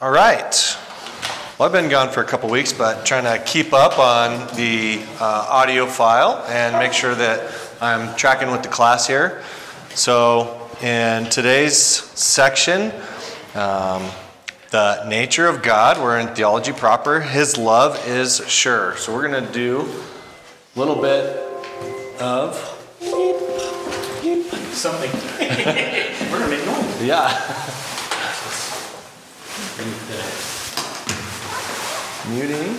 All right. Well, I've been gone for a couple weeks, but trying to keep up on the uh, audio file and make sure that I'm tracking with the class here. So, in today's section, um, the nature of God, we're in theology proper. His love is sure. So, we're going to do a little bit of something. we're gonna make noise. yeah. Muting.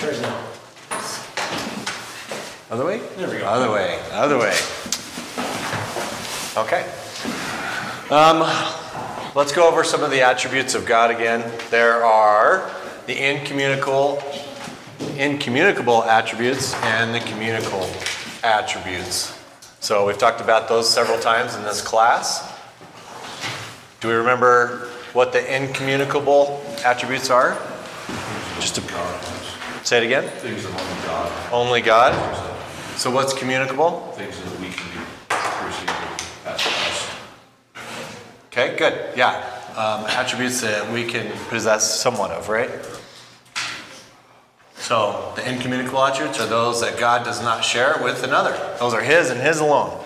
Tries now. Other way? There we go. Other way. Other way. Okay. Um, let's go over some of the attributes of God again. There are the incommunicable, incommunicable attributes and the communicable attributes. So we've talked about those several times in this class. Do we remember what the incommunicable attributes are? Just to say it again. Things of only God, Only God. So what's communicable? things that we can be as us. Okay, good. Yeah. Um, attributes that we can possess somewhat of, right? So the incommunicable attributes are those that God does not share with another. Those are His and His alone.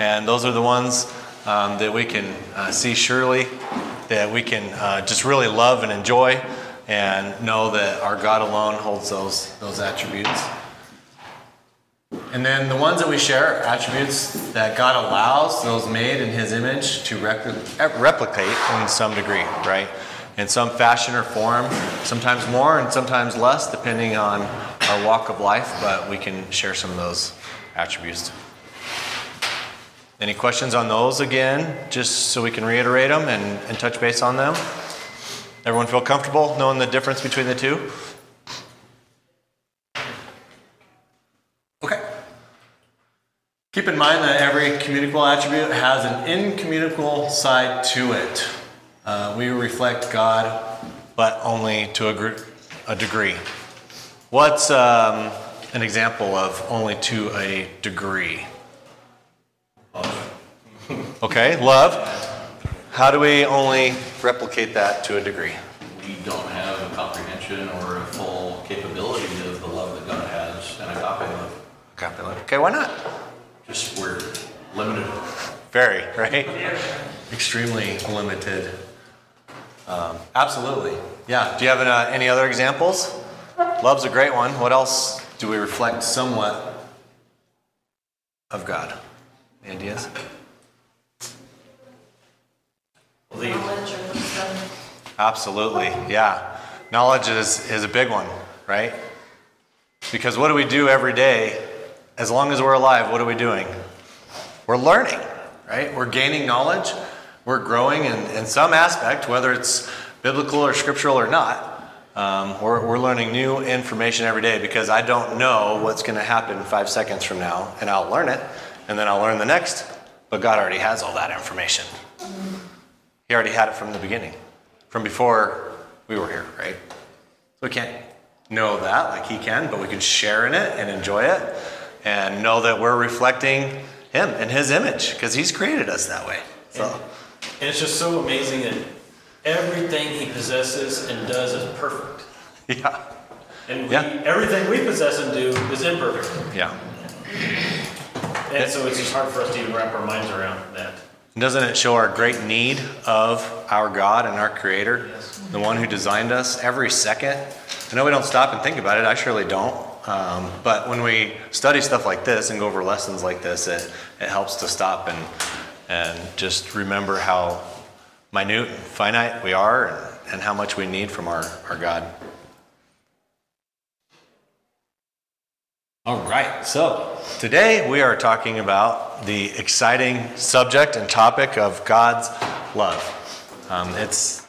And those are the ones um, that we can uh, see surely, that we can uh, just really love and enjoy, and know that our God alone holds those, those attributes. And then the ones that we share are attributes that God allows those made in His image to repl- replicate in some degree, right? In some fashion or form, sometimes more and sometimes less, depending on our walk of life, but we can share some of those attributes. Any questions on those again, just so we can reiterate them and, and touch base on them? Everyone feel comfortable knowing the difference between the two? Okay. Keep in mind that every communicable attribute has an incommunicable side to it. Uh, we reflect God, but only to a, gr- a degree. What's um, an example of only to a degree? Okay, love. How do we only replicate that to a degree? We don't have a comprehension or a full capability of the love that God has and agape love. Agape love. Okay, why not? Just we're limited. Very, right? Extremely limited. Um, absolutely. Yeah. Do you have uh, any other examples? Love's a great one. What else do we reflect somewhat of God? Any ideas? Knowledge or wisdom. Absolutely. Yeah. Knowledge is, is a big one, right? Because what do we do every day? As long as we're alive, what are we doing? We're learning, right? We're gaining knowledge. We're growing in, in some aspect, whether it's biblical or scriptural or not. Um, we're, we're learning new information every day because I don't know what's going to happen five seconds from now, and I'll learn it, and then I'll learn the next. But God already has all that information. He already had it from the beginning, from before we were here, right? So we can't know that like He can, but we can share in it and enjoy it and know that we're reflecting Him and His image because He's created us that way. So, And it's just so amazing that everything he possesses and does is perfect. yeah, And we, Yeah. everything we possess and do is imperfect. yeah. And so it's just hard for us to even wrap our minds around that. Doesn't it show our great need of our God and our Creator, Yes. the one who designed us every second? I know we don't stop and think about it. I surely don't. Um, but when we study stuff like this and go over lessons like this, it, it helps to stop and and just remember how minute and finite we are and, and how much we need from our, our God. All right, so today we are talking about the exciting subject and topic of God's love. Um, it's,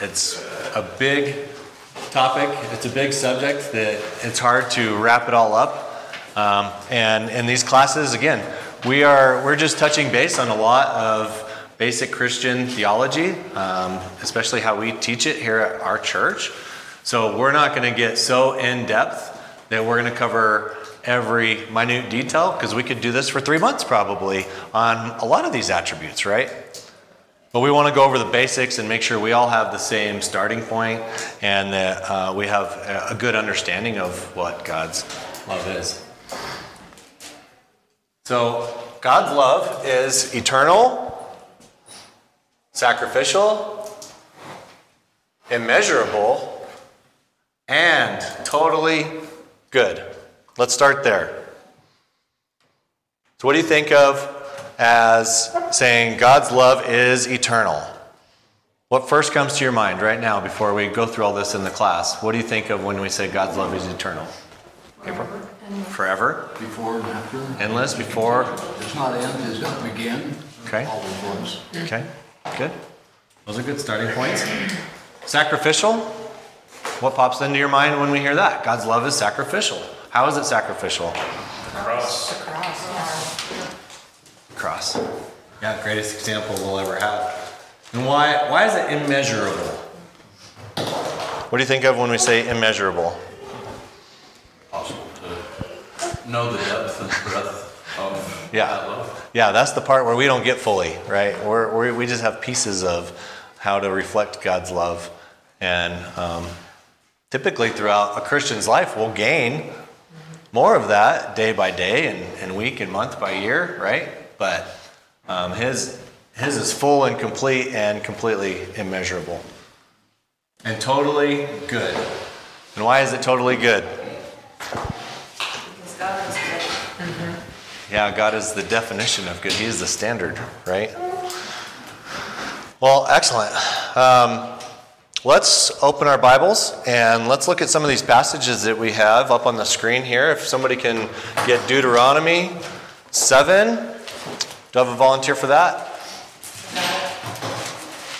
it's a big topic, it's a big subject that it's hard to wrap it all up. Um, and in these classes, again, we are we're just touching base on a lot of basic Christian theology, um, especially how we teach it here at our church. So we're not going to get so in depth that we're going to cover every minute detail because we could do this for three months probably on a lot of these attributes, right? But we want to go over the basics and make sure we all have the same starting point and that uh, we have a- a good understanding of what God's love is. So, God's love is eternal, sacrificial, immeasurable, and totally good. Let's start there. So, what do you think of as saying God's love is eternal? What first comes to your mind right now before we go through all this in the class? What do you think of when we say God's love is eternal? April? Forever? Before and after. Endless? Before? It's not end, it's not begin. Okay. All at once. Okay, good. Those are good starting points. Sacrificial? What pops into your mind when we hear that? God's love is sacrificial. How is it sacrificial? Cross. Cross. Yeah, greatest example we'll ever have. And why, why is it immeasurable? What do you think of when we say immeasurable? Possible to know the depth and breadth of Yeah. that love. Yeah, that's the part where we don't get fully, right? We're, we're, we just have pieces of how to reflect God's love. And um, typically throughout a Christian's life, we'll gain more of that day by day and, and week and month by year, right? But um, his, his is full and complete and completely immeasurable. And totally good. And why is it totally good? Because God is good. Yeah, God is the definition of good. He is the standard, right? Well, excellent. Um, let's open our Bibles and let's look at some of these passages that we have up on the screen here. If somebody can get Deuteronomy 7. Do I have a volunteer for that?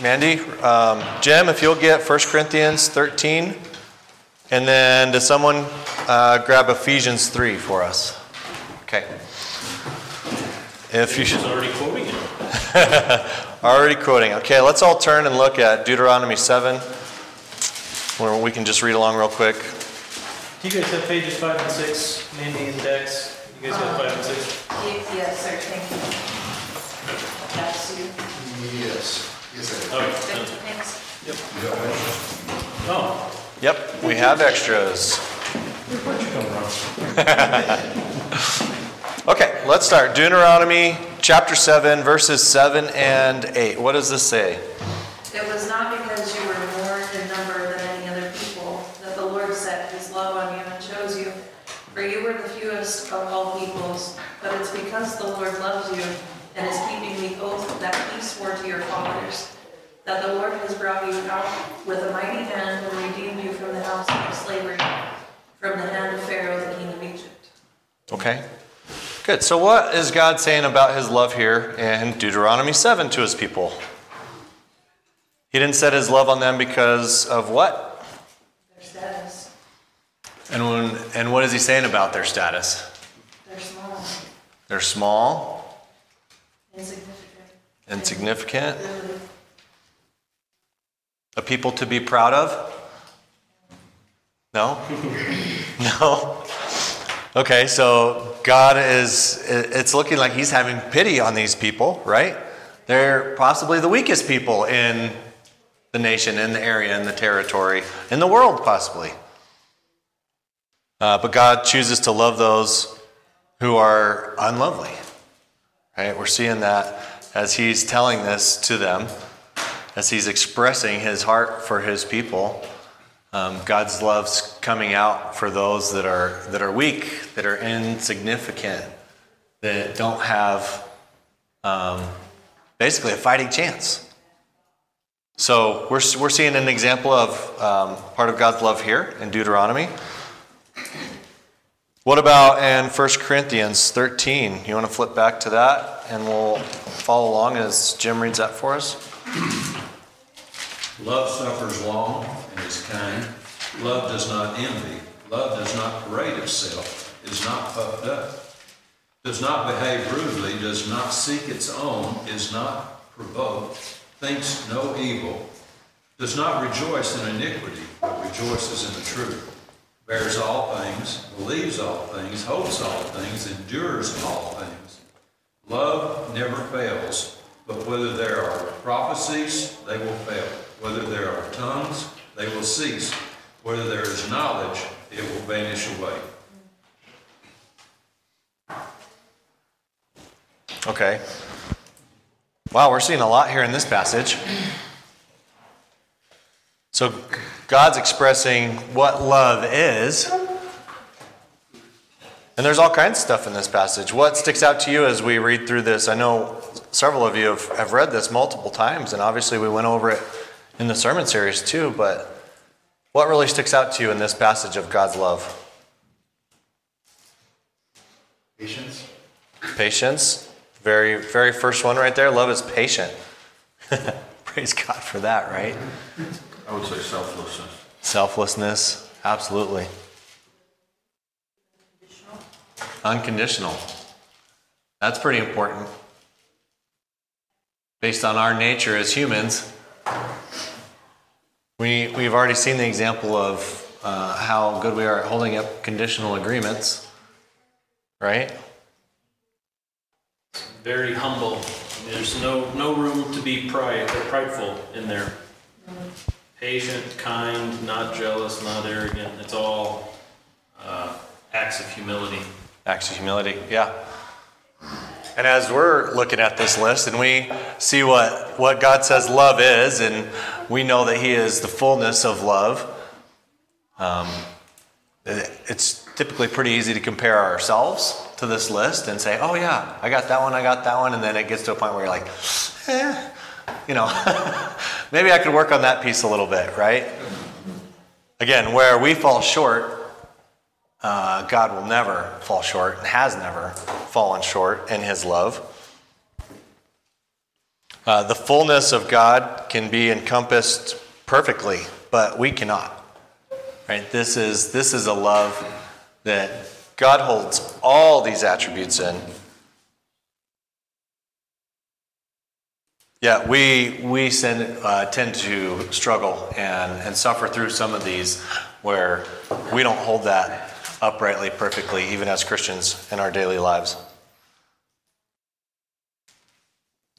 Mandy? Um, Jim, if you'll get 1 Corinthians 13. And then does someone uh, grab Ephesians 3 for us? Okay. If you should. Already quoting it. Already quoting. Okay, let's all turn and look at Deuteronomy 7, where we can just read along real quick. Do you guys have pages five and six, Mandy and Dex? You guys got five and six? Uh, yes, sir, thank you. That's you. Yes. Yes, Oh, Thanks. oh, Yep, we have extras. where'd you come from? Okay, let's start. Deuteronomy chapter 7, verses 7 and 8. What does this say? It was not because you were more in number than any other people that the Lord set his love on you and chose you. For you were the fewest of all peoples, but it's because the Lord loves you and is keeping the oath that he swore to your fathers, that the Lord has brought you out with a mighty hand and redeemed you from the house of slavery, from the hand of Pharaoh, the king of Egypt. Okay, good. So, what is God saying about his love here in Deuteronomy 7 to his people? He didn't set his love on them because of what? Their status, And, when, and what is he saying about their status? they're small, They're small, insignificant. insignificant, Really, a people to be proud of? No? no? Okay, so God is, it's looking like He's having pity on these people, right? They're possibly the weakest people in the nation, in the area, in the territory, in the world, possibly. Uh, but God chooses to love those who are unlovely, right? We're seeing that as He's telling this to them as he's expressing his heart for his people. Um, God's love's coming out for those that are that are weak, that are insignificant, that don't have um, basically a fighting chance. So we're we're seeing an example of um, part of God's love here in Deuteronomy. What about in 1 Corinthians 13? You want to flip back to that and we'll follow along as Jim reads that for us? Love suffers long and is kind. Love does not envy. Love does not parade itself, is not puffed up, does not behave rudely, does not seek its own, is not provoked, thinks no evil, does not rejoice in iniquity, but rejoices in the truth, bears all things, believes all things, hopes all things, endures all things. Love never fails. But whether there are prophecies, they will fail. Whether there are tongues, they will cease. Whether there is knowledge, it will vanish away. Okay. Wow, we're seeing a lot here in this passage. So God's expressing what love is. And there's all kinds of stuff in this passage. What sticks out to you as we read through this? I know several of you have, have read this multiple times, and obviously we went over it in the sermon series too, but what really sticks out to you in this passage of God's love? Patience. Patience. Very, very first one right there. Love is patient. Praise God for that, right? I would say selflessness. Selflessness. Absolutely. Unconditional. That's pretty important. Based on our nature as humans, we, we've already seen the example of uh, how good we are at holding up conditional agreements, right? Very humble. There's no, no room to be pride, prideful in there. Patient, kind, not jealous, not arrogant. It's all uh, acts of humility. Acts of humility, yeah. And as we're looking at this list and we see what, what God says love is, and we know that He is the fullness of love, um, it- it's typically pretty easy to compare ourselves to this list and say, oh, yeah, I got that one, I got that one. And then it gets to a point where you're like, eh, you know, maybe I could work on that piece a little bit, right? Again, where we fall short uh, God will never fall short and has never fallen short in his love. Uh, the fullness of God can be encompassed perfectly, but we cannot. Right? This is this is a love that God holds all these attributes in. Yeah, we we send, uh, tend to struggle and, and suffer through some of these where we don't hold that uprightly, perfectly, even as Christians in our daily lives.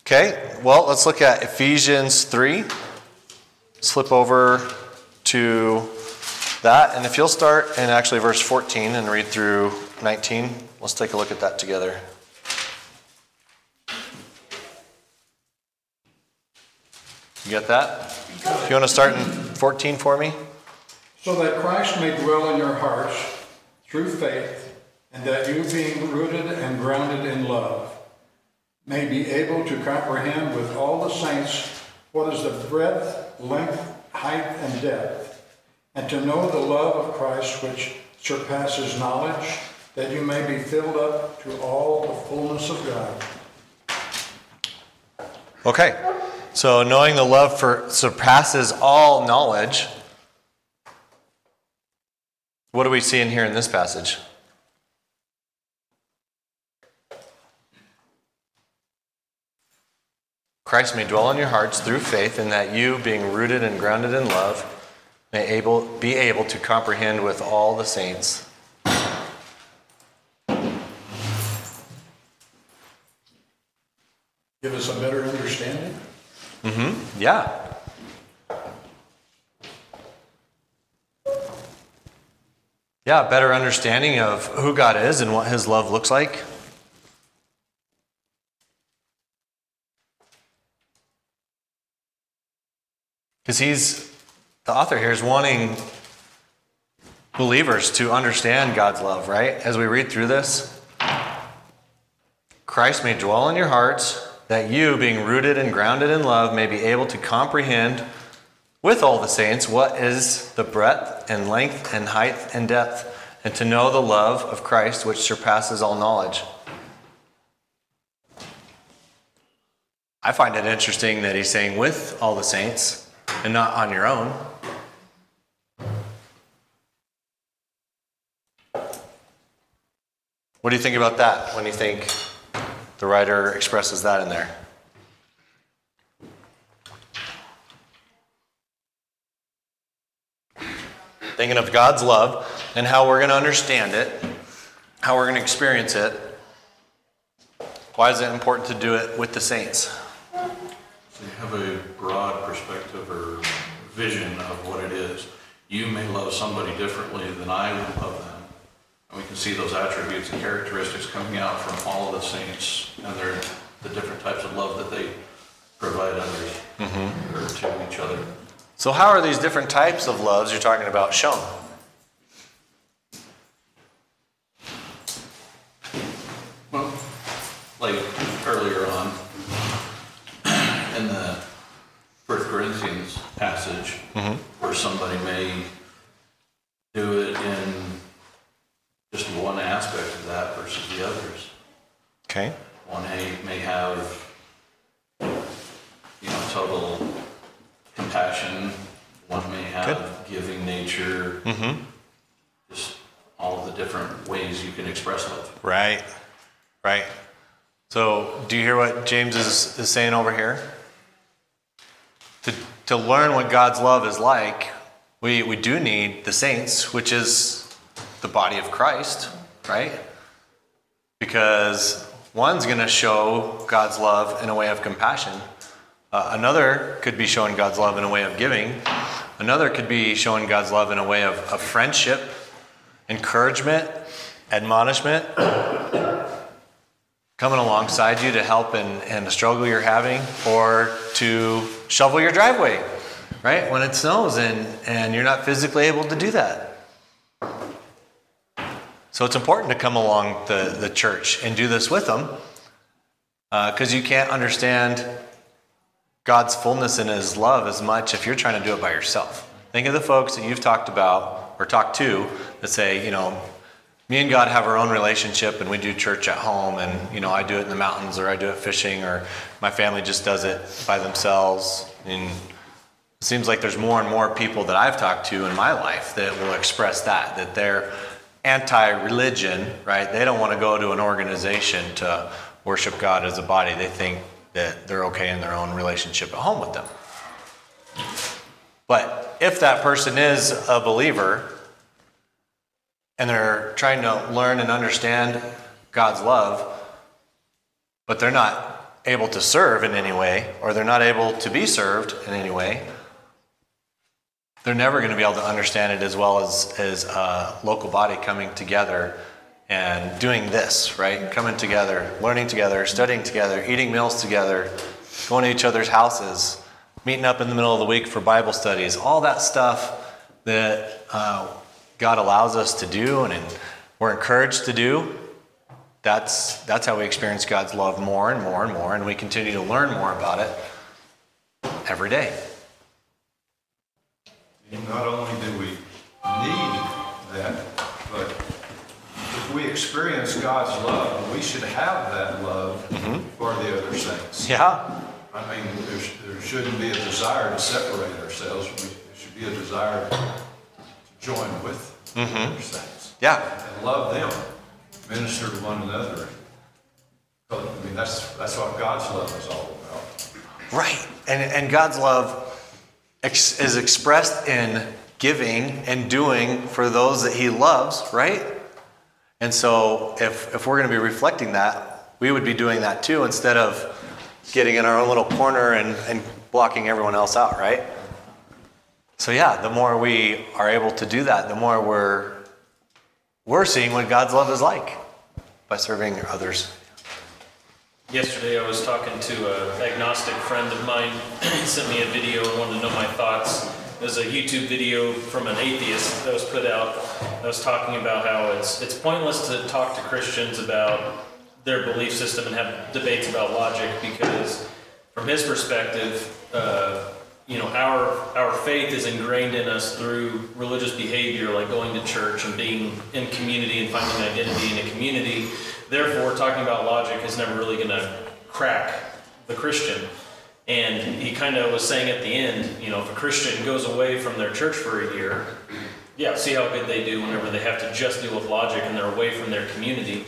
Okay, well, let's look at Ephesians 3. Slip over to that. And if you'll start in actually verse 14 and read through 19, let's take a look at that together. You get that? You want to start in 14 for me? So that Christ may dwell in your hearts through faith, and that you, being rooted and grounded in love, may be able to comprehend with all the saints what is the breadth, length, height, and depth, and to know the love of Christ which surpasses knowledge, that you may be filled up to all the fullness of God. Okay, so knowing the love for surpasses all knowledge. What do we see in here in this passage? Christ may dwell in your hearts through faith, and that you, being rooted and grounded in love, may able, be able to comprehend with all the saints Give us a better understanding. Mm-hmm. Yeah. Yeah, better understanding of who God is and what his love looks like. Because he's, the author here is wanting believers to understand God's love, right? As we read through this, Christ may dwell in your hearts, that you, being rooted and grounded in love, may be able to comprehend with all the saints what is the breadth and length and height and depth, and to know the love of Christ which surpasses all knowledge. I find it interesting that he's saying with all the saints and not on your own. What do you think about that when you think the writer expresses that in there? Thinking of God's love and how we're going to understand it, how we're going to experience it. Why is it important to do it with the saints? So you have a broad perspective or vision of what it is. You may love somebody differently than I would love them. And we can see those attributes and characteristics coming out from all of the saints and their, the different types of love that they provide others mm-hmm. or to each other. So, how are these different types of loves you're talking about shown? Well, like earlier on, in the First Corinthians passage, mm-hmm. where somebody may do it in just one aspect of that versus the others. Okay. One may, may have, you know, total compassion. One may have giving nature. Mm-hmm. Just all the different ways you can express love. Right. Right. So, do you hear what James is, is saying over here? To, to learn what God's love is like, we, we do need the saints, which is the body of Christ, right? Because one's going to show God's love in a way of compassion. Uh, another could be showing God's love in a way of giving. Another could be showing God's love in a way of, of friendship, encouragement, admonishment, coming alongside you to help in, in the struggle you're having or to shovel your driveway, right? When it snows and, and you're not physically able to do that. So it's important to come along the, the church and do this with them because you can't understand God's fullness and His love as much if you're trying to do it by yourself. Think of the folks that you've talked about or talked to that say, you know, me and God have our own relationship and we do church at home and, you know, I do it in the mountains or I do it fishing or my family just does it by themselves. And it seems like there's more and more people that I've talked to in my life that will express that, that they're anti religion, right? They don't want to go to an organization to worship God as a body. They think that they're okay in their own relationship at home with them. But if that person is a believer and they're trying to learn and understand God's love, but they're not able to serve in any way, or they're not able to be served in any way, they're never going to be able to understand it as well as, as a local body coming together and doing this, right? Coming together, learning together, studying together, eating meals together, going to each other's houses, meeting up in the middle of the week for Bible studies, all that stuff that uh, God allows us to do and, and we're encouraged to do. That's, that's how we experience God's love more and more and more, and we continue to learn more about it every day. Not only do we need that, but if we experience God's love, we should have that love mm-hmm. for the other saints. Yeah, I mean, there shouldn't be a desire to separate ourselves. We, there should be a desire to join with the mm-hmm. other saints yeah, and love them, minister to one another. I mean, that's, that's what God's love is all about. right. And, and God's love ex- is expressed in giving and doing for those that He loves, right? And so, if, if we're going to be reflecting that, we would be doing that too instead of getting in our own little corner and, and blocking everyone else out, right? So, yeah, the more we are able to do that, the more we're, we're seeing what God's love is like by serving others. Yesterday, I was talking to an agnostic friend of mine. he sent me a video and wanted to know my thoughts. There's a YouTube video from an atheist that was put out. that was talking about how it's it's pointless to talk to Christians about their belief system and have debates about logic because, from his perspective, uh, you know, our our faith is ingrained in us through religious behavior, like going to church and being in community and finding identity in a community. Therefore, talking about logic is never really going to crack the Christian. And he kind of was saying at the end, you know, if a Christian goes away from their church for a year, yeah, see how good they do whenever they have to just deal with logic and they're away from their community,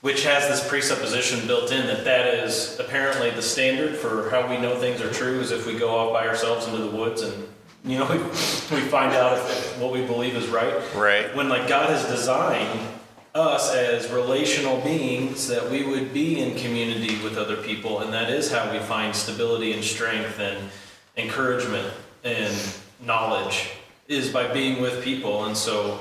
which has this presupposition built in that that is apparently the standard for how we know things are true is if we go off by ourselves into the woods and you know we, we find out if, if what we believe is right Right. when like god has designed us as relational beings that we would be in community with other people, and that is how we find stability and strength and encouragement and knowledge is by being with people. And so,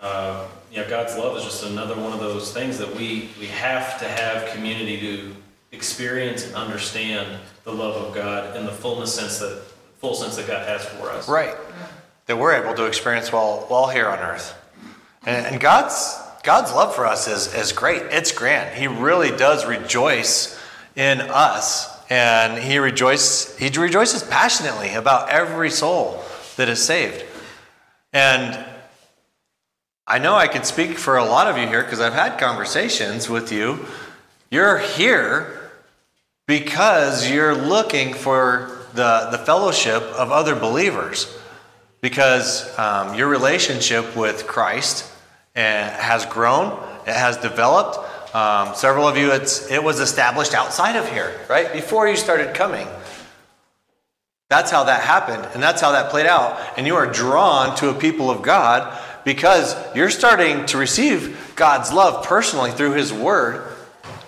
uh, God's love is just another one of those things that we we have to have community to experience and understand the love of God in the fullness sense that full sense that God has for us. Right. That we're able to experience while, while here on earth. And, and God's, God's love for us is, is great. It's grand. He really does rejoice in us. And he, rejoice, he rejoices passionately about every soul that is saved. And I know I can speak for a lot of you here because I've had conversations with you. You're here because you're looking for the, the fellowship of other believers because um, your relationship with Christ has grown, it has developed. Um, several of you, it's, it was established outside of here, right? Before you started coming. That's how that happened, and that's how that played out. And you are drawn to a people of God because you're starting to receive God's love personally through His Word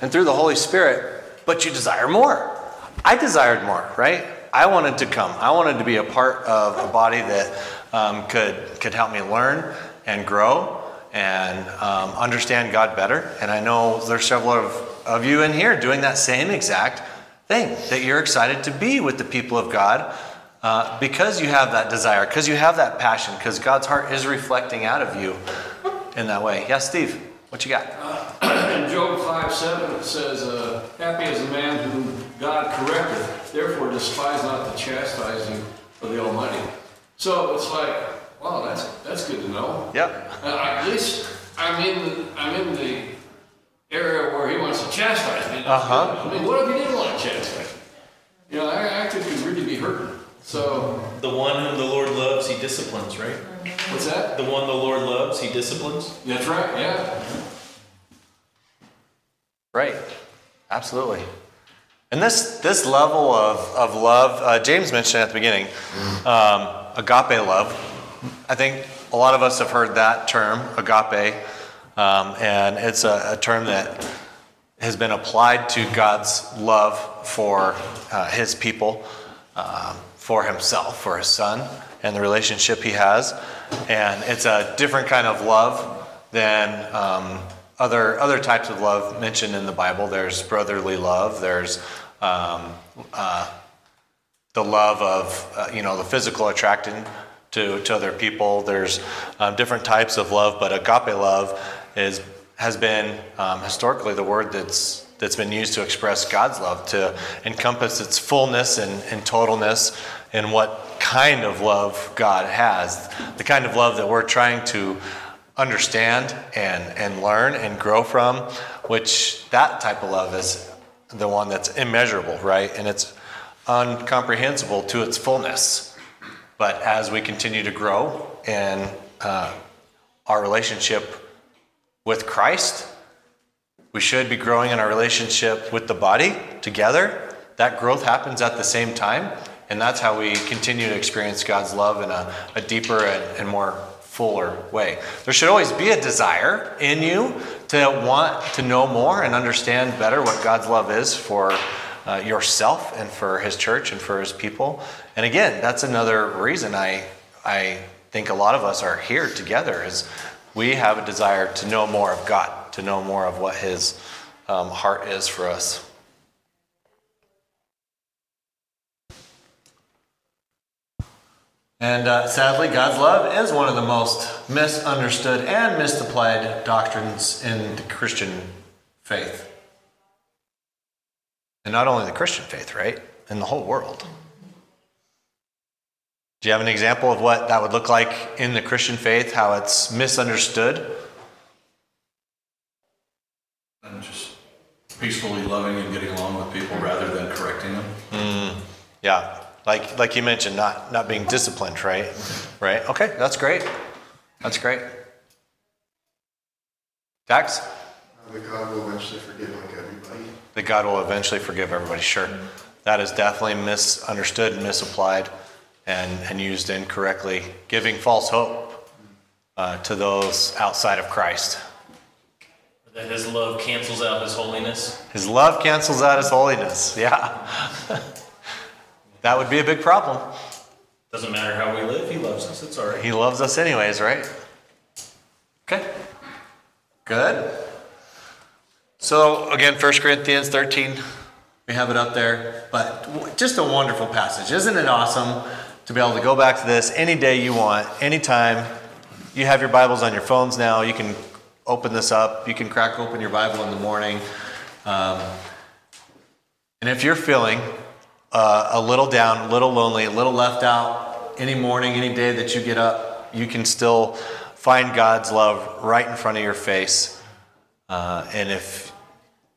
and through the Holy Spirit, but you desire more. I desired more, right? I wanted to come. I wanted to be a part of a body that um, could could help me learn and grow and um, understand God better. And I know there's several of, of you in here doing that same exact thing that you're excited to be with the people of God uh, because you have that desire, because you have that passion, because God's heart is reflecting out of you in that way. Yes, Steve, what you got? In Job 5 7, it says, uh, Happy is the man whom God correcteth, therefore despise not the chastising of the Almighty. So it's like, wow, that's that's good to know. Yep. Uh, at least I'm in I'm in the area where He wants to chastise me. Uh-huh. I mean, what if He didn't want to chastise me? You know, I actually could really be hurting. So The one whom the Lord loves, he disciplines, right? what's that? The one the Lord loves, he disciplines. That's right. Yeah. Right. Absolutely. And this, this level of, of love, uh, James mentioned at the beginning, um, agape love. I think a lot of us have heard that term, agape, um, and it's a, a term that has been applied to God's love for uh, his people, um, for himself, for his son, and the relationship he has. And it's a different kind of love than um, other, other types of love mentioned in the Bible. There's brotherly love, there's um, uh, the love of, uh, you know, the physical attraction to, to other people. There's um, different types of love, but agape love is has been um, historically the word that's that's been used to express God's love, to encompass its fullness and, and totalness and what kind of love God has, the kind of love that we're trying to understand and, and learn and grow from, which that type of love is the one that's immeasurable, right? And it's uncomprehensible to its fullness. But as we continue to grow in uh, our relationship with Christ, we should be growing in our relationship with the body together. That growth happens at the same time, and that's how we continue to experience God's love in a, a deeper and, and more fuller way. There should always be a desire in you to want to know more and understand better what God's love is for uh, yourself and for His church and for His people. And again, that's another reason I I think a lot of us are here together is we have a desire to know more of God, to know more of what His um, heart is for us. And uh, sadly, God's love is one of the most misunderstood and misapplied doctrines in the Christian faith. And not only the Christian faith, right? In the whole world. Do you have an example of what that would look like in the Christian faith, how it's misunderstood? And just peacefully loving and getting along with people rather than correcting them. Hmm, yeah, like like you mentioned, not not being disciplined, right? Right. Okay, that's great. That's great. Dax, That God will eventually forgive like everybody. that God will eventually forgive everybody. Sure, that is definitely misunderstood and misapplied, and and used incorrectly, giving false hope uh, to those outside of Christ. That his love cancels out his holiness. His love cancels out his holiness. Yeah. that would be a big problem. Doesn't matter how we live, he loves us. It's all right. He loves us anyways, right? Okay. Good. So again, 1 Corinthians 13, we have it up there, but just a wonderful passage. Isn't it awesome to be able to go back to this any day you want, anytime? You have your Bibles on your phones now. You can open this up. You can crack open your Bible in the morning. Um, and if you're feeling uh, a little down, a little lonely, a little left out, any morning, any day that you get up, you can still find God's love right in front of your face. Uh, and if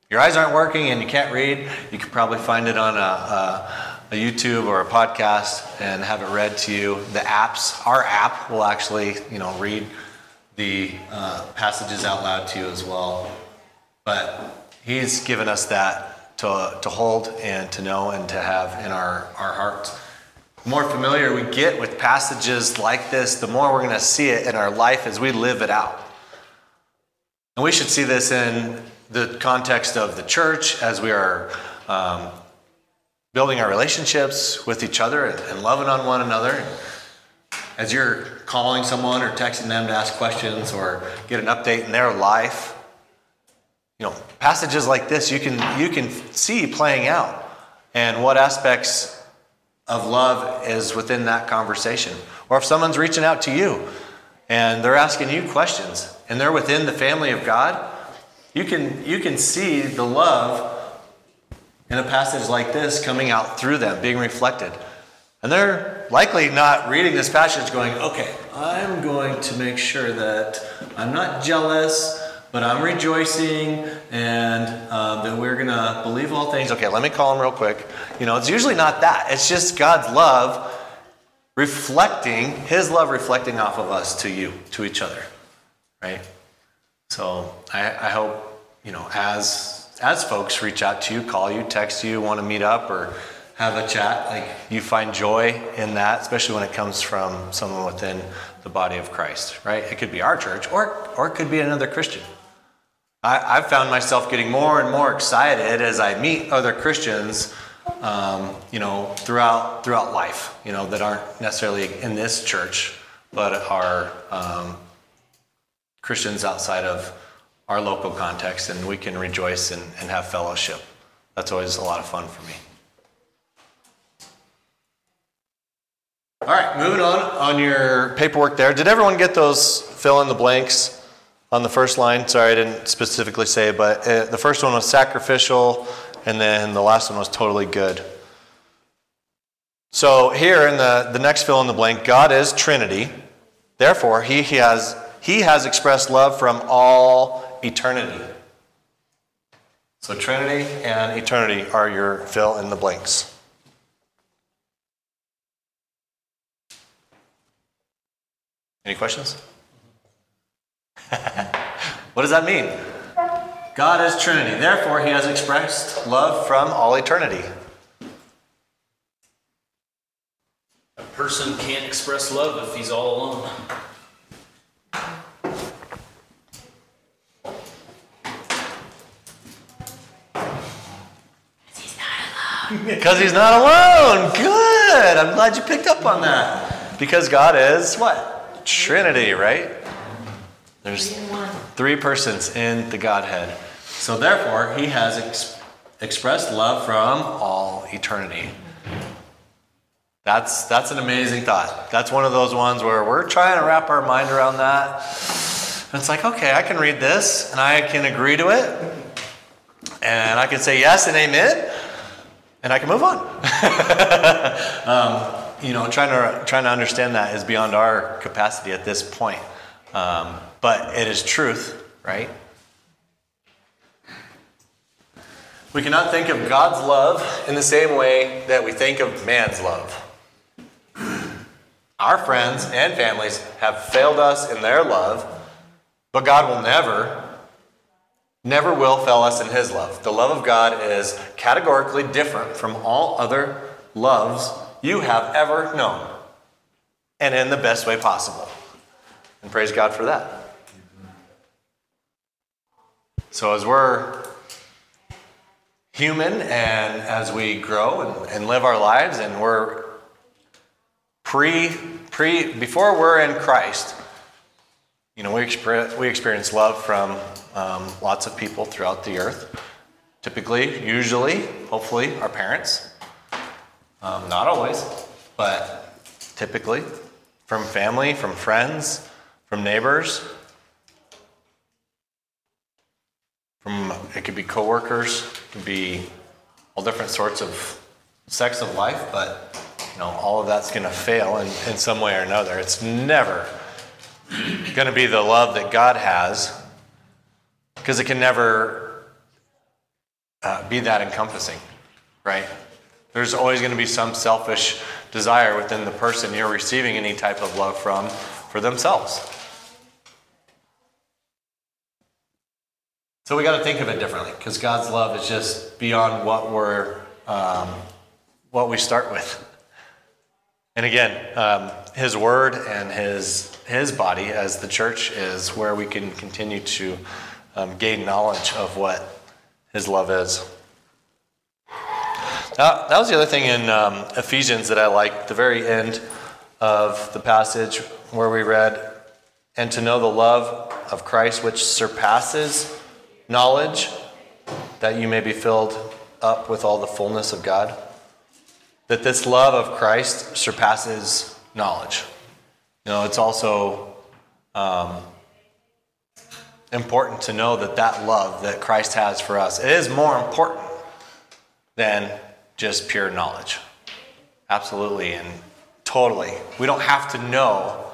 your eyes aren't working and you can't read, you could probably find it on a, a, a YouTube or a podcast and have it read to you. The apps, our app will actually, you know, read the uh, passages out loud to you as well. But He's given us that to, to hold and to know and to have in our, our hearts. The more familiar we get with passages like this, the more we're going to see it in our life as we live it out. And we should see this in the context of the church as we are um, building our relationships with each other and, loving on one another. As you're calling someone or texting them to ask questions or get an update in their life, you know, passages like this you can you can see playing out and what aspects of love is within that conversation. Or if someone's reaching out to you and they're asking you questions and they're within the family of God, you can you can see the love in a passage like this coming out through them, being reflected. And they're likely not reading this passage going, okay, I'm going to make sure that I'm not jealous, but I'm rejoicing and um, that we're going to believe all things. Okay, let me call them real quick. You know, it's usually not that. It's just God's love reflecting, His love reflecting off of us to you, to each other, right? So I, I hope, you know, as as folks reach out to you, call you, text you, want to meet up or have a chat, like you find joy in that, especially when it comes from someone within the body of Christ, right? It could be our church or or it could be another Christian. I, I've found myself getting more and more excited as I meet other Christians, um, you know, throughout throughout life, you know, that aren't necessarily in this church, but are um, Christians outside of our local context, and we can rejoice and, and have fellowship. That's always a lot of fun for me. All right, moving on on your paperwork there. Did everyone get those fill in the blanks on the first line? Sorry, I didn't specifically say, but uh, the first one was sacrificial, and then the last one was totally good. So here in the, the next fill in the blank, God is Trinity. Therefore, he, he, has, he has expressed love from all eternity. So Trinity and eternity are your fill in the blanks. Any questions? what does that mean? God is Trinity. Therefore, he has expressed love from all eternity. A person can't express love if he's all alone. Because he's not alone. Good. I'm glad you picked up on that. Because God is what? Trinity, right? There's Three persons in the Godhead. So therefore, he has ex- expressed love from all eternity. That's that's an amazing thought. That's one of those ones where we're trying to wrap our mind around that. And it's like, okay, I can read this and I can agree to it. And I can say yes and amen. And I can move on. um, you know, trying to trying to understand that is beyond our capacity at this point. Um, but it is truth, right? We cannot think of God's love in the same way that we think of man's love. Our friends and families have failed us in their love, but God will never, never will fail us in his love. The love of God is categorically different from all other loves you have ever known, and in the best way possible. And praise God for that. So as we're human and as we grow and, and live our lives and we're pre pre before we're in Christ, you know, we experience, we experience love from um, lots of people throughout the earth. Typically, usually, hopefully, our parents. Um, not always, but typically, from family, from friends, from neighbors, from it could be coworkers, it could be all different sorts of sects of life, but you know, all of that's going to fail in, in some way or another. It's never going to be the love that God has because it can never uh, be that encompassing, right? There's always going to be some selfish desire within the person you're receiving any type of love from for themselves. So we got to think of it differently because God's love is just beyond what we're um, what we start with. And again, um, His Word and His His body as the church is where we can continue to um, gain knowledge of what His love is. That, that was the other thing in um, Ephesians that I liked, the very end of the passage where we read, and to know the love of Christ which surpasses knowledge, that you may be filled up with all the fullness of God. That this love of Christ surpasses knowledge. You know, it's also um, important to know that that love that Christ has for us is more important than just pure knowledge. Absolutely and totally. We don't have to know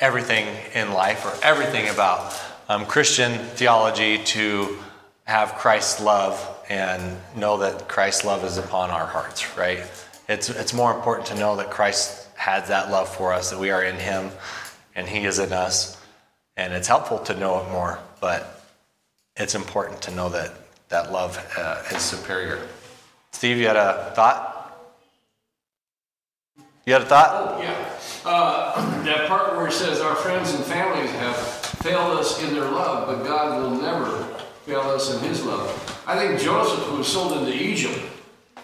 everything in life or everything about um, Christian theology to have Christ's love and know that Christ's love is upon our hearts, right? It's, it's more important to know that Christ has that love for us, that we are in Him and He is in us. And it's helpful to know it more, but it's important to know that that love uh, is superior. Steve, you had a thought? You had a thought? Oh, yeah. Uh, that part where it says our friends and families have failed us in their love, but God will never fail us in his love. I think Joseph, who was sold into Egypt,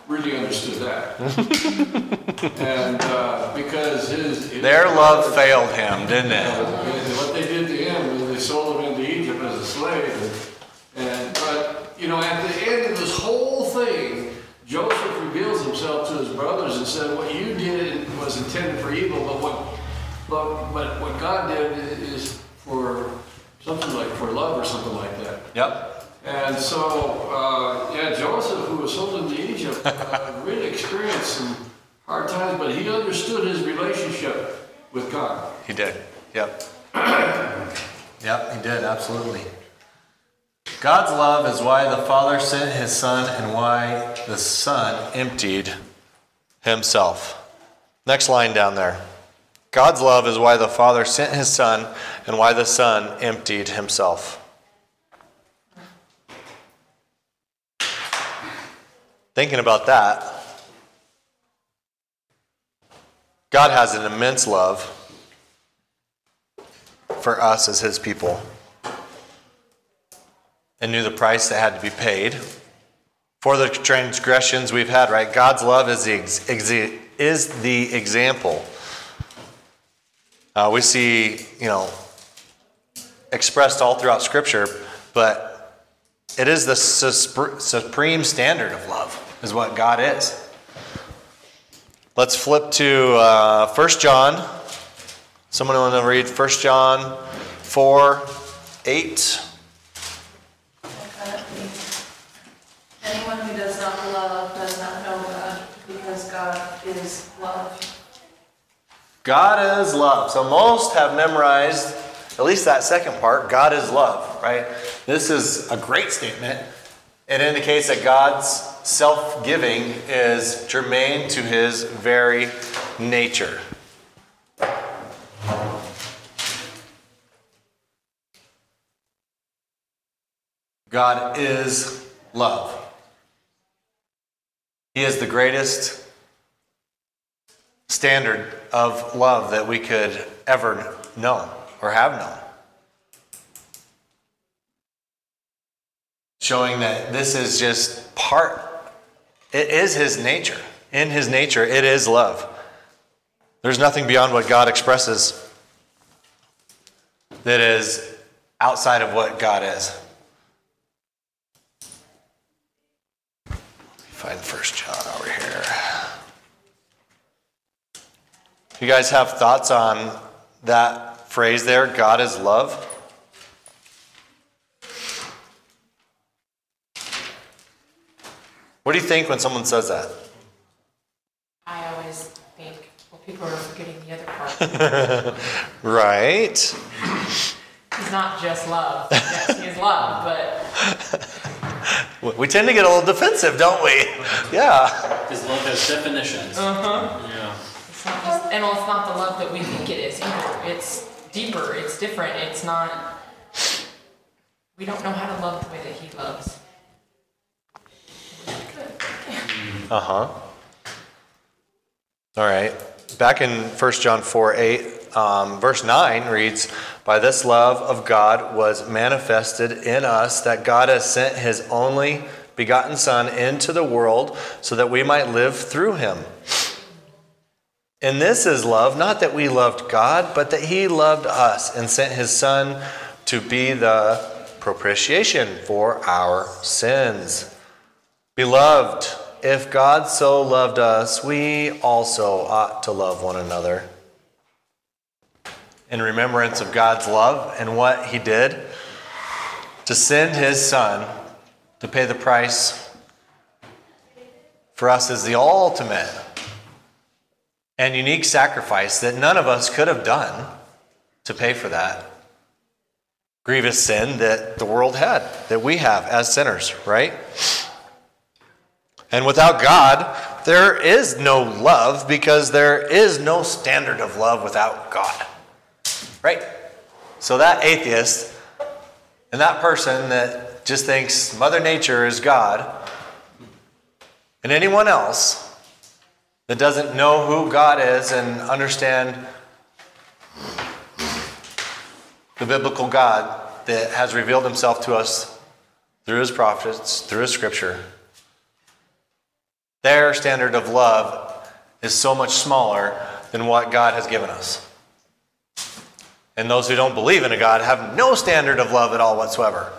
really understood that. and uh, because his, his Their love failed him, didn't it? and what they did to him was they sold him into Egypt as a slave. And but you know, at the end of this whole thing, Joseph reveals himself to his brothers and said, "What you did was intended for evil, but what, but, but what God did is for something like for love or something like that." Yep. And so, uh, yeah, Joseph, who was sold into Egypt, uh, really experienced some hard times, but he understood his relationship with God. He did. Yep. yep, he did, absolutely. God's love is why the Father sent his Son and why the Son emptied himself. Next line down there. God's love is why the Father sent his Son and why the Son emptied himself. Thinking about that, God has an immense love for us as his people and knew the price that had to be paid for the transgressions we've had, right? God's love is the, ex- is the example. Uh, we see, you know, expressed all throughout Scripture, but it is the supreme standard of love, is what God is. Let's flip to uh, 1 John. Someone want to read 1 John 4 8. Anyone who does not love does not know God, because God is love. God is love. So most have memorized at least that second part God is love, right? This is a great statement. It indicates that God's self giving is germane to his very nature. God is love. He is the greatest standard of love that we could ever know or have known. Showing that this is just part, it is his nature. In his nature, it is love. There's nothing beyond what God expresses that is outside of what God is. Find First John over here. You guys have thoughts on that phrase there, God is love? What do you think when someone says that? I always think, well, people are forgetting the other part. Right. He's not just love. Yes, he is love, but We tend to get a little defensive, don't we? Yeah. His love has definitions. Uh huh. Yeah. it's not just, and well, it's not the love that we think it is either. It's deeper. It's different. It's not. We don't know how to love the way that he loves. Uh huh. All right. Back in 1 John 4 8, um, verse 9 reads, By this love of God was manifested in us that God has sent his only begotten Son into the world so that we might live through him. And this is love, not that we loved God, but that he loved us and sent his Son to be the propitiation for our sins. Beloved, if God so loved us, we also ought to love one another. In remembrance of God's love and what He did to send His Son to pay the price for us is the ultimate and unique sacrifice that none of us could have done to pay for that grievous sin that the world had, that we have as sinners, right? And without God, there is no love because there is no standard of love without God. Right? So that atheist and that person that just thinks Mother Nature is God, and anyone else that doesn't know who God is and understand the biblical God that has revealed himself to us through his prophets, through his scripture, their standard of love is so much smaller than what God has given us. And those who don't believe in a God have no standard of love at all whatsoever.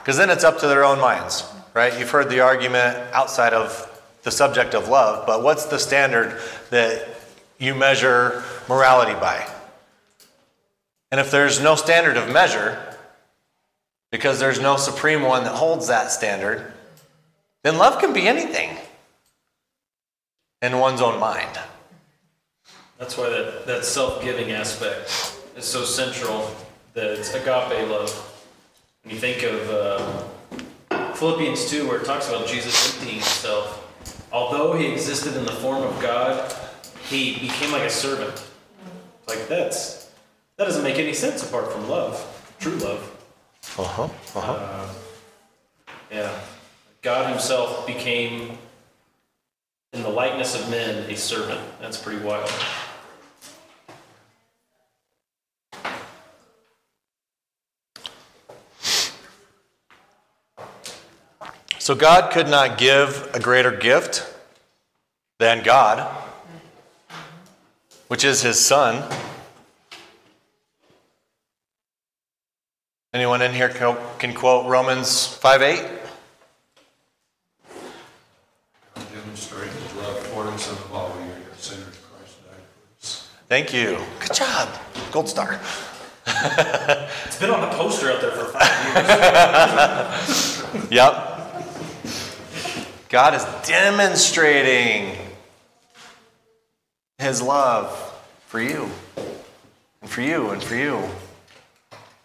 Because then it's up to their own minds, right? You've heard the argument outside of the subject of love, but what's the standard that you measure morality by? And if there's no standard of measure, because there's no supreme one that holds that standard, then love can be anything in one's own mind. That's why that, that self-giving aspect is so central. That it's agape love. When you think of uh, Philippians 2, where it talks about Jesus emptying himself, although he existed in the form of God, he became like a servant. Like that's that doesn't make any sense apart from love, true love. Uh-huh. Uh-huh. Uh, yeah, God Himself became, in the likeness of men, a servant. That's pretty wild. So God could not give a greater gift than God, which is his son. Anyone in here can quote Romans 5 8? Demonstrate his love toward us and of all we are sinners, Christ died for us. Thank you. Good job. Gold star. It's been on the poster out there for five years. Yep. God is demonstrating his love for you and for you and for you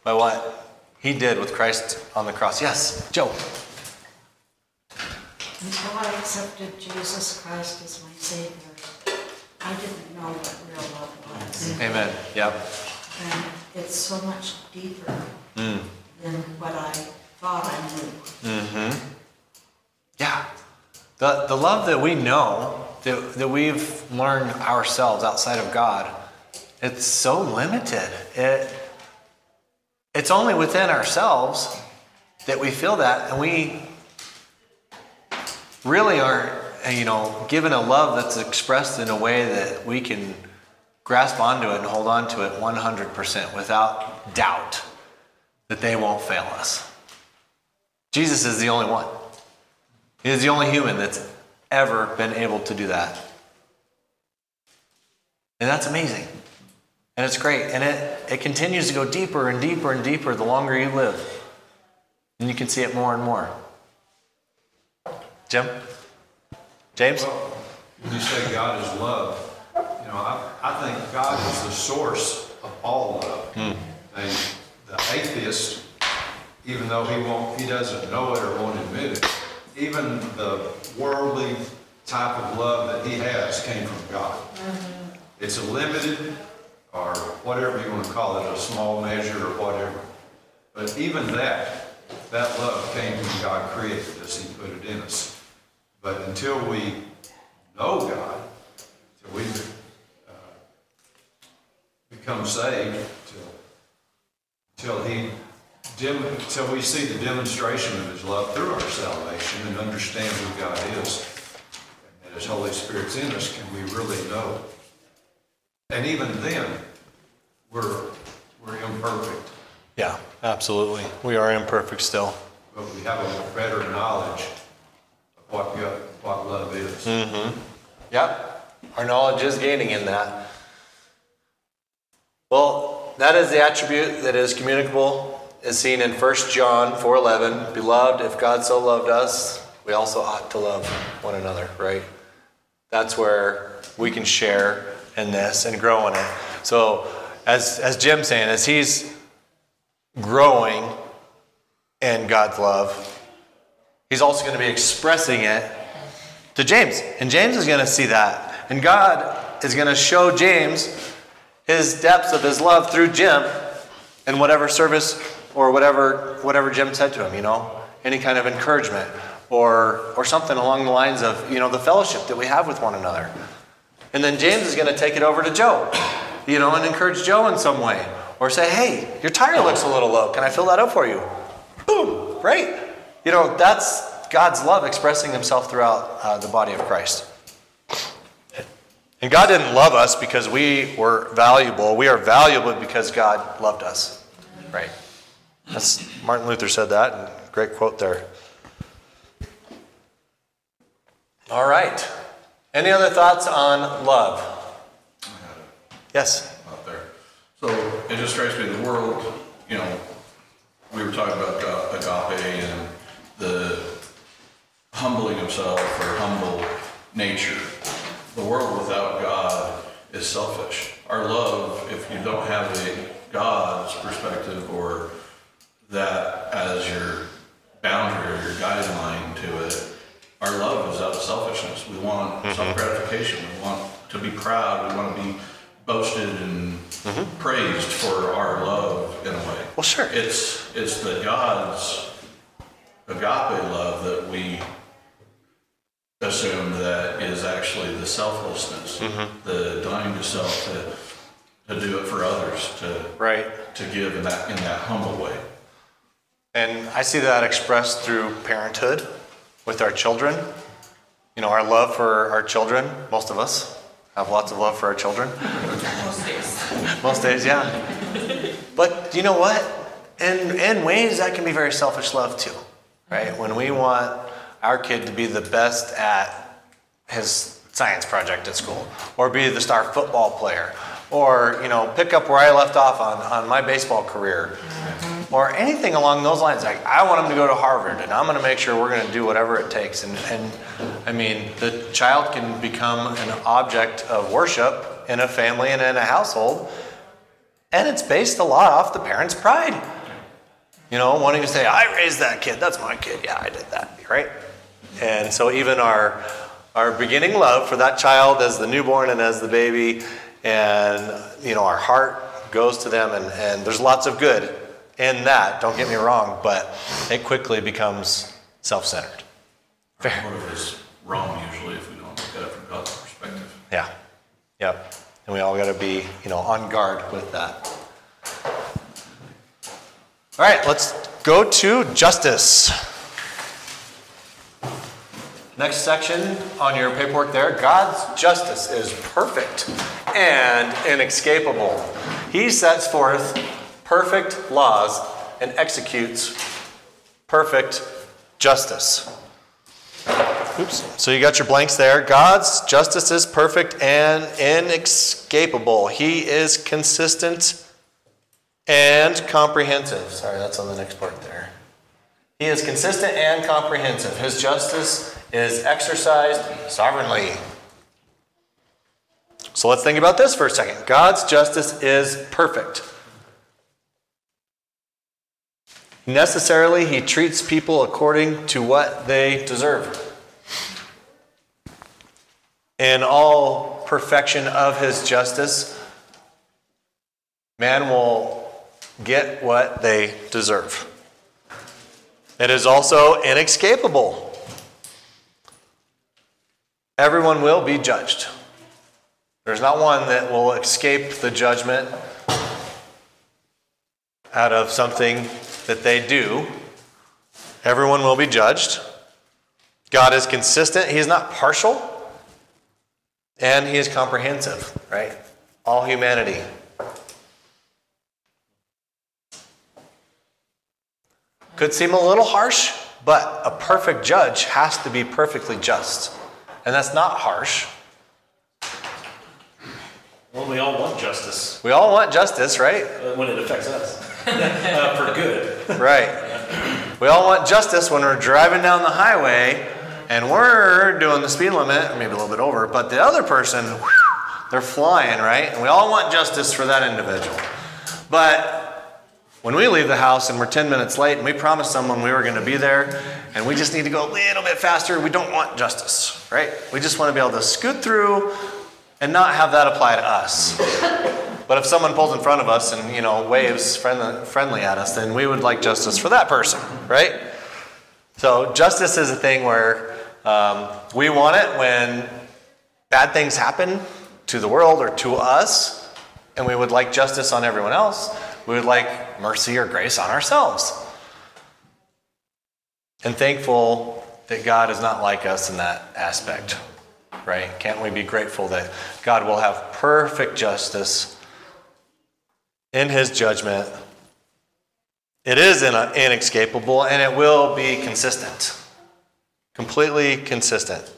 by what he did with Christ on the cross. Yes, Joe. Until I accepted Jesus Christ as my Savior, I didn't know what real love was. Amen. Yep. And it's so much deeper Mm. than what I thought I knew. Mm-hmm. Yeah. The, the love that we know, that, that we've learned ourselves outside of God, it's so limited. It, it's only within ourselves that we feel that and we really aren't, you know, given a love that's expressed in a way that we can grasp onto it and hold on to it 100% without doubt that they won't fail us. Jesus is the only one. He is the only human that's ever been able to do that. And that's amazing. And it's great. And it, it continues to go deeper and deeper and deeper the longer you live. And you can see it more and more. Jim? James? When you say God is love, you know, I, I think God is the source of all love. Hmm. And the atheist, even though he won't, he doesn't know it or won't admit it, even the worldly type of love that he has came from God. Mm-hmm. It's a limited, or whatever you want to call it, a small measure or whatever. But even that, that love came from God created us, he put it in us. But until we know God, till we uh, become saved, till, till he, dem- till we see the demonstration of his love through our salvation and understand who God is, and his Holy Spirit's in us, can we really know? And even then, we're, we're imperfect, Yeah, absolutely. We are imperfect still. but we have a better knowledge what God, what love is. Mm-hmm. Yep. Our knowledge is gaining in that. Well, that is the attribute that is communicable, is seen in 1 John 4:11. Beloved, if God so loved us, we also ought to love one another, right? That's where we can share in this and grow in it. So, as as Jim's saying, as he's growing in God's love, he's also going to be expressing it to James. And James is going to see that. And God is going to show James his depths of his love through Jim in whatever service or whatever whatever Jim said to him, you know, any kind of encouragement or or something along the lines of, you know, the fellowship that we have with one another. And then James is going to take it over to Joe, you know, and encourage Joe in some way or say, "Hey, your tire looks a little low. Can I fill that up for you?" Boom, right? You know, that's God's love expressing himself throughout uh, the body of Christ. And God didn't love us because we were valuable. We are valuable because God loved us. Right. That's Martin Luther said that, and great quote there. All right. Any other thoughts on love? Yes. out there. So it just strikes me, the world, you know, we were talking about agape and the humbling himself or humble nature. The world without God is selfish. Our love, if you don't have a God's perspective or that as your boundary or your guideline to it, our love is out of selfishness. We want mm-hmm. self-gratification. We want to be proud. We want to be boasted and mm-hmm. praised for our love in a way. Well, sure. It's it's the God's agape love that we assume that is actually the selflessness, mm-hmm. the dying to self to to do it for others, to Right. to give in that in that humble way. And I see that expressed through parenthood with our children. You know, our love for our children, most of us have lots of love for our children. Most days. Most days, yeah. But you know what? In, in ways, that can be very selfish love too, right? When we want our kid to be the best at his science project at school, or be the star football player, or you know, pick up where I left off on, on my baseball career, or anything along those lines. Like I want him to go to Harvard, and I'm going to make sure we're going to do whatever it takes. And, and I mean, the child can become an object of worship in a family and in a household, and it's based a lot off the parents' pride. You know, wanting to say, "I raised that kid. That's my kid. Yeah, I did that." Right? And so even our our beginning love for that child as the newborn and as the baby, and you know, our heart goes to them, and, and there's lots of good in that. Don't get me wrong, but it quickly becomes self-centered. Fair. Motive is wrong usually if we don't look at it from God's perspective. Yeah. Yep. And we all got to be, you know, on guard with that. All right, let's go to justice. Next section on your paperwork there God's justice is perfect and inescapable. He sets forth perfect laws and executes perfect justice. Oops. So you got your blanks there. God's justice is perfect and inescapable. He is consistent and comprehensive. Sorry, that's on the next part there. He is consistent and comprehensive. His justice is exercised sovereignly. So let's think about this for a second. God's justice is perfect. Necessarily, he treats people according to what they deserve. In all perfection of his justice, man will get what they deserve. It is also inescapable. Everyone will be judged. There's not one that will escape the judgment out of something that they do. Everyone will be judged. God is consistent, He is not partial, and He is comprehensive, right? All humanity. Could seem a little harsh, but a perfect judge has to be perfectly just. And that's not harsh. Well, we all want justice We all want justice, right? uh, when it affects us uh, for good. Right. We all want justice when we're driving down the highway and we're doing the speed limit, maybe a little bit over, but the other person, whew, they're flying, right? And we all want justice for that individual. But when we leave the house and we're 10 minutes late and we promised someone we were going to be there and we just need to go a little bit faster, we don't want justice, right? We just want to be able to scoot through and not have that apply to us. But if someone pulls in front of us and you know waves friendly, friendly at us, then we would like justice for that person, right? So justice is a thing where um, we want it when bad things happen to the world or to us, and we would like justice on everyone else. We would like mercy or grace on ourselves. And thankful that God is not like us in that aspect, right? Can't we be grateful that God will have perfect justice? in his judgment. It is inescapable and it will be consistent. Completely consistent.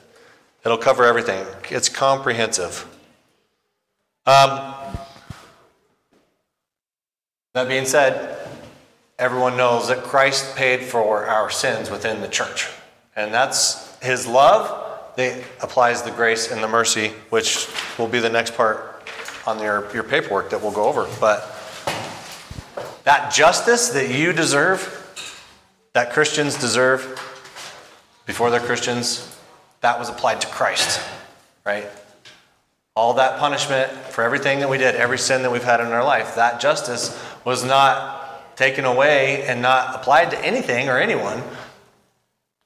It'll cover everything, it's comprehensive. Um, that being said, everyone knows that Christ paid for our sins within the church. And that's his love that applies the grace and the mercy, which will be the next part on your, your paperwork that we'll go over. But that justice that you deserve, that Christians deserve before they're Christians, that was applied to Christ, right? All that punishment for everything that we did, every sin that we've had in our life, that justice was not taken away and not applied to anything or anyone.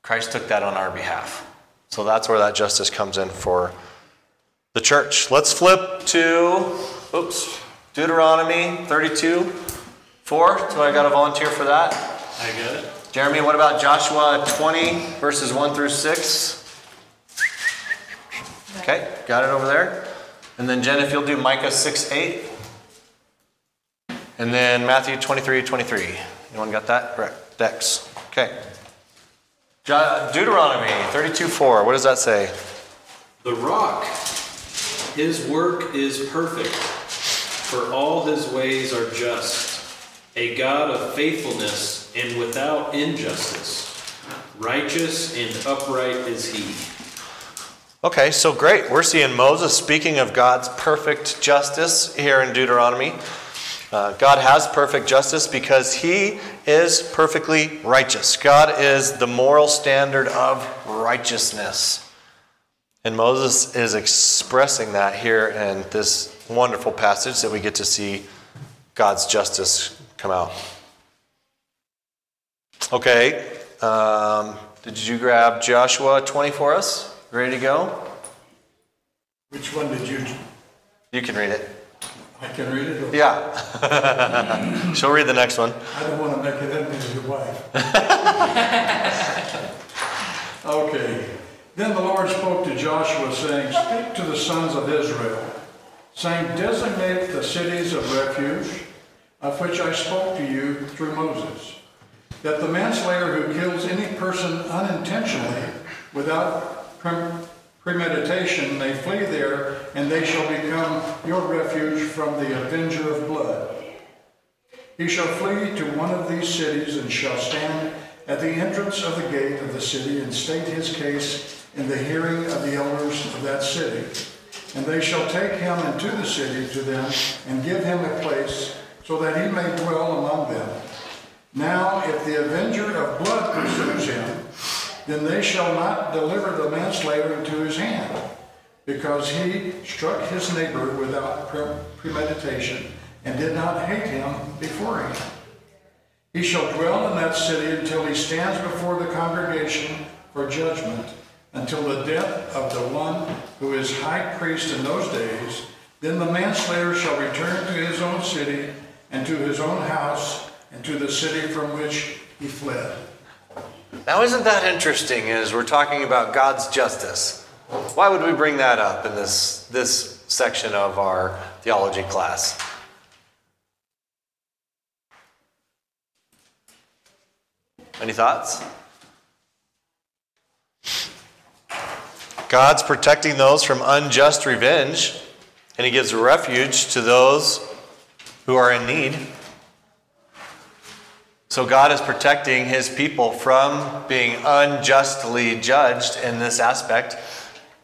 Christ took that on our behalf. So that's where that justice comes in for the church. Let's flip to, oops, Deuteronomy 32, 4. Do I got a volunteer for that? I got it. Jeremy, what about Joshua 20, verses 1 through 6? Okay, got it over there. And then Jen, if you'll do Micah 6, 8. And then Matthew 23, 23. Anyone got that? Correct. Dex. Okay. Deuteronomy 32, 4. What does that say? The rock, his work is perfect, for all his ways are just. A God of faithfulness and without injustice. Righteous and upright is he. Okay, so great. We're seeing Moses speaking of God's perfect justice here in Deuteronomy. Uh, God has perfect justice because he is perfectly righteous. God is the moral standard of righteousness. And Moses is expressing that here in this wonderful passage that we get to see God's justice come out. Okay, um, did you grab Joshua 20 for us? Ready to go? Which one did you, You can read it. I can read it? or- Yeah. She'll read the next one. I don't want to make it into wife. Okay. Then the Lord spoke to Joshua, saying, Speak to the sons of Israel, saying, Designate the cities of refuge, of which I spoke to you through Moses, that the manslayer who kills any person unintentionally without premeditation may flee there, and they shall become your refuge from the avenger of blood. He shall flee to one of these cities and shall stand at the entrance of the gate of the city and state his case in the hearing of the elders of that city. And they shall take him into the city to them and give him a place so that he may dwell among them. Now, if the avenger of blood pursues him, then they shall not deliver the manslayer into his hand, because he struck his neighbor without premeditation and did not hate him beforehand. He shall dwell in that city until he stands before the congregation for judgment, until the death of the one who is high priest in those days. Then the manslayer shall return to his own city and to his own house and to the city from which he fled. Now, isn't that interesting as we're talking about God's justice? Why would we bring that up in this, this section of our theology class? Any thoughts? God's protecting those from unjust revenge, and He gives refuge to those who are in need. So God is protecting his people from being unjustly judged in this aspect.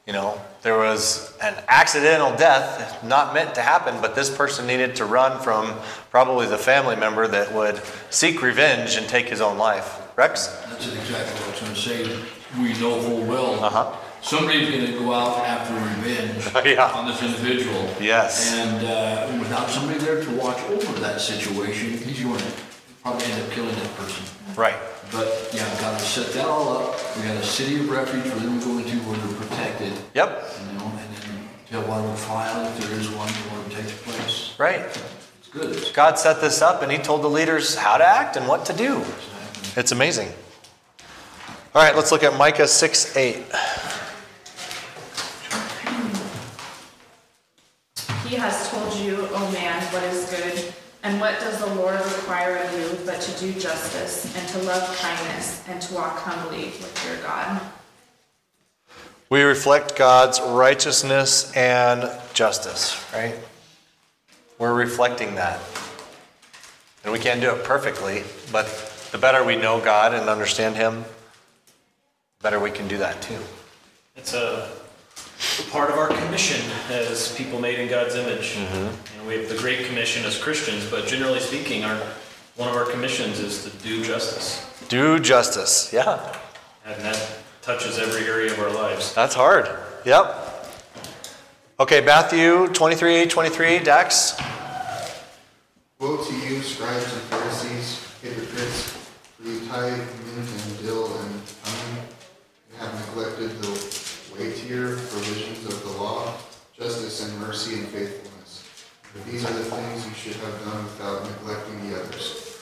You know, there was an accidental death, not meant to happen, but this person needed to run from probably the family member that would seek revenge and take his own life. Rex? That's exactly what I was gonna say. We know full well. Uh-huh. Somebody's gonna go out after revenge Yeah. on this individual. Yes. And, uh, without somebody there to watch over that situation, he's going to probably end up killing that person. Right. But, yeah, gotta set that all up. We got a city of refuge for them to go into where they're protected, Yep. you know, and then tell one will file if there is one, or takes place. Right. It's good. God set this up and he told the leaders how to act and what to do. It's amazing. All right, let's look at Micah 6 8. He has told you, O man, what is good, and what does the Lord require of you but to do justice, and to love kindness, and to walk humbly with your God. We reflect God's righteousness and justice, right? We're reflecting that. And we can't do it perfectly, but the better we know God and understand Him, the better we can do that too. It's a part of our commission as people made in God's image. Mm-hmm. You know, we have the Great Commission as Christians, but generally speaking, our one of our commissions is to do justice, Do justice. Yeah, and that touches every area of our lives. that's hard. Yep. Okay, Matthew 23 23, Dax. Woe to you, scribes and Pharisees, hypocrites, for you tithe mint and dill and honey, and have neglected the weightier provisions of the law, justice and mercy and faithfulness. These are the things you should have done without neglecting the others.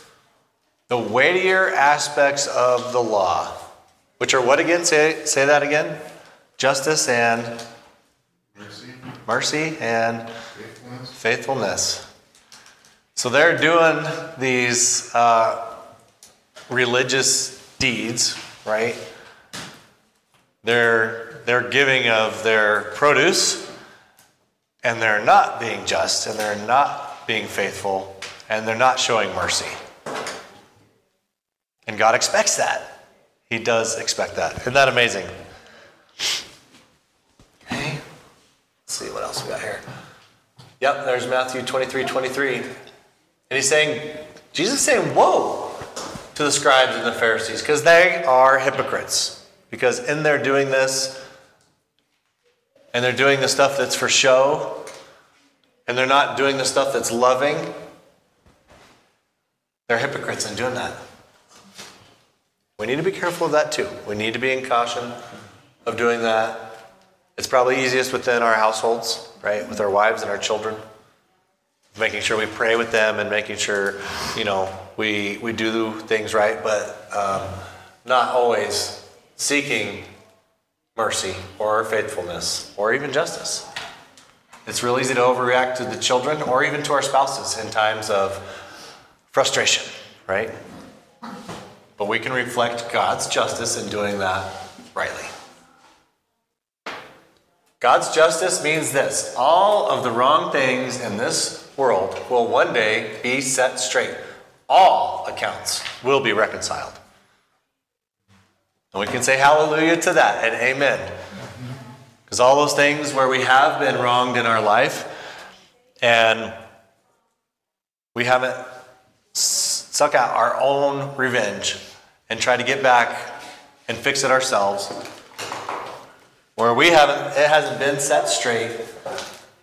The weightier aspects of the law, which are what again? Say, say that again. Justice and Mercy, mercy and faithfulness, faithfulness. So they're doing these uh, religious deeds, right? They're they're giving of their produce, and they're not being just, and they're not being faithful, and they're not showing mercy. And God expects that. He does expect that. Isn't that amazing? Okay. Let's see what else we got here. Yep, there's Matthew 23 23. And he's saying, Jesus is saying, Woe to the scribes and the Pharisees, because they are hypocrites. Because in their doing this, and they're doing the stuff that's for show, and they're not doing the stuff that's loving, they're hypocrites in doing that. We need to be careful of that too. We need to be in caution of doing that. It's probably easiest within our households, right? With our wives and our children. making sure we pray with them and making sure, you know, we, we do things right, but um, not always seeking mercy or our faithfulness or even justice. It's real easy to overreact to the children or even to our spouses in times of frustration, right? But we can reflect God's justice in doing that rightly. God's justice means this all of the wrong things in this world will one day be set straight. All accounts will be reconciled. And we can say hallelujah to that and amen. Because all those things where we have been wronged in our life and we haven't suck out our own revenge and try to get back and fix it ourselves, where we haven't, it hasn't been set straight,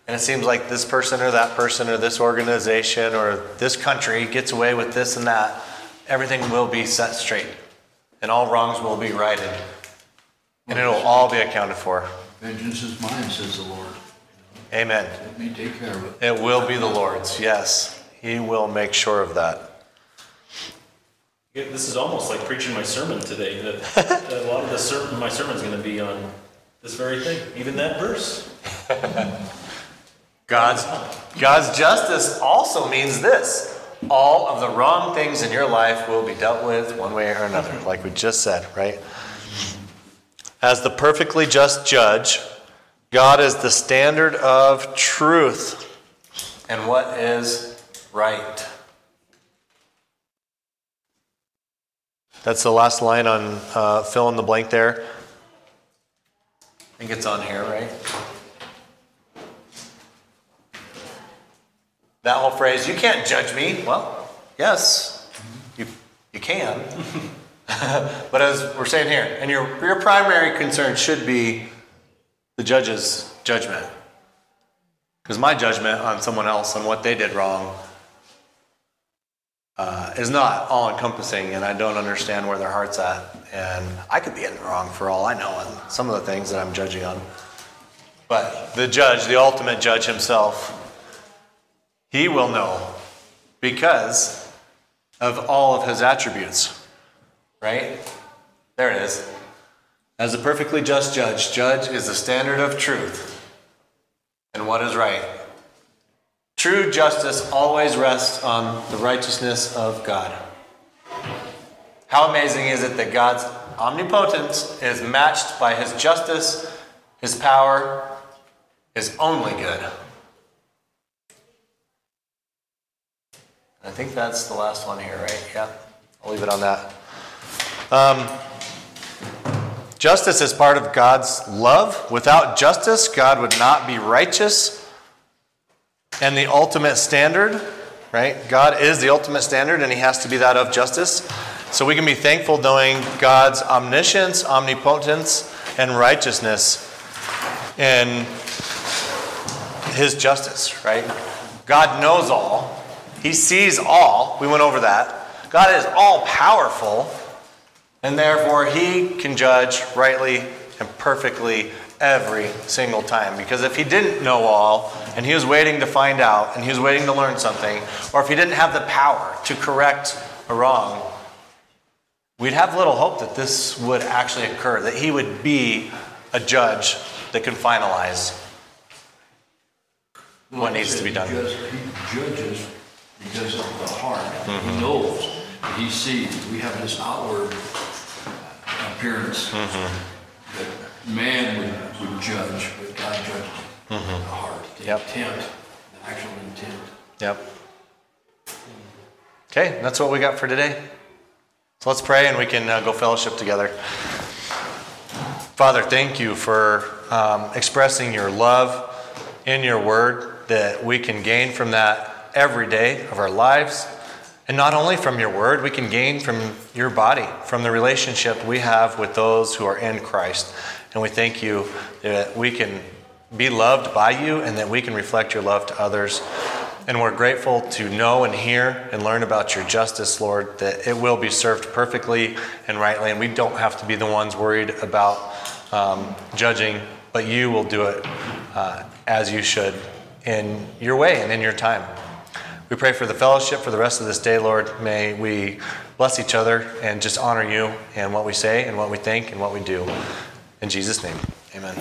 and it seems like this person or that person or this organization or this country gets away with this and that, everything will be set straight, and all wrongs will be righted, and it'll all be accounted for. Vengeance is mine, says the Lord. Amen. Let me take care of it. It will be the Lord's, yes. He will make sure of that. Yeah, This is almost like preaching my sermon today, that a lot of the sermon, my sermon's gonna be on this very thing, even that verse. God's, God's justice also means this all of the wrong things in your life will be dealt with one way or another, like we just said, right? As the perfectly just judge, God is the standard of truth and what is right. That's the last line on uh, fill in the blank there. I think it's on here, right? That whole phrase, you can't judge me. Well, yes, you, you can. but as we're saying here, and your, your primary concern should be the judge's judgment. Because my judgment on someone else on what they did wrong uh, is not all encompassing, and I don't understand where their heart's at. And I could be in the wrong for all I know on some of the things that I'm judging on. But the judge, the ultimate judge himself, he will know because of all of his attributes. Right? There it is. As a perfectly just judge, judge is the standard of truth and what is right. True justice always rests on the righteousness of God. How amazing is it that God's omnipotence is matched by his justice, his power is only good. I think that's the last one here, right? Yeah, I'll leave it on that. Um, justice is part of God's love. Without justice, God would not be righteous and the ultimate standard, right? God is the ultimate standard, and He has to be that of justice. So we can be thankful knowing God's omniscience, omnipotence, and righteousness in His justice, right? God knows all, He sees all. We went over that. God is all powerful, and therefore He can judge rightly and perfectly every single time. Because if he didn't know all and he was waiting to find out and he was waiting to learn something, or if he didn't have the power to correct a wrong, we'd have little hope that this would actually occur, that he would be a judge that can finalize what needs to be done. He judges- he because of the heart. He knows, he sees. We have this outward appearance that man would, would judge, but God judges the heart, the Yep. intent, the actual intent. Yep. Okay, that's what we got for today. So let's pray and we can uh, go fellowship together. Father, thank you for um, expressing your love in your word, that we can gain from that every day of our lives. And not only from your word, we can gain from your body, from the relationship we have with those who are in Christ. And we thank you that we can be loved by you and that we can reflect your love to others. And we're grateful to know and hear and learn about your justice, Lord, that it will be served perfectly and rightly. And we don't have to be the ones worried about um, judging, but you will do it uh, as you should in your way and in your time. We pray for the fellowship for the rest of this day, Lord. May we bless each other and just honor you and what we say and what we think and what we do. In Jesus' name, amen.